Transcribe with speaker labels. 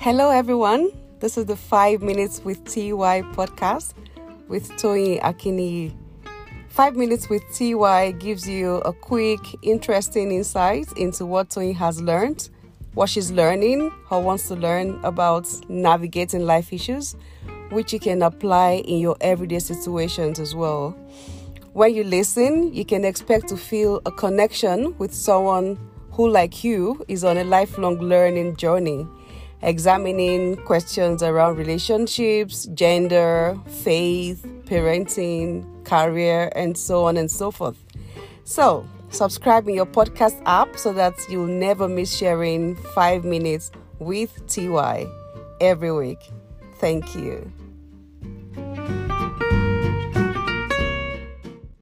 Speaker 1: Hello, everyone. This is the Five Minutes with TY podcast with Toyin Akini. Five Minutes with TY gives you a quick, interesting insight into what Toyin has learned, what she's learning, or wants to learn about navigating life issues, which you can apply in your everyday situations as well. When you listen, you can expect to feel a connection with someone who, like you, is on a lifelong learning journey examining questions around relationships, gender, faith, parenting, career, and so on and so forth. So, subscribe in your podcast app so that you'll never miss sharing five minutes with TY every week. Thank you.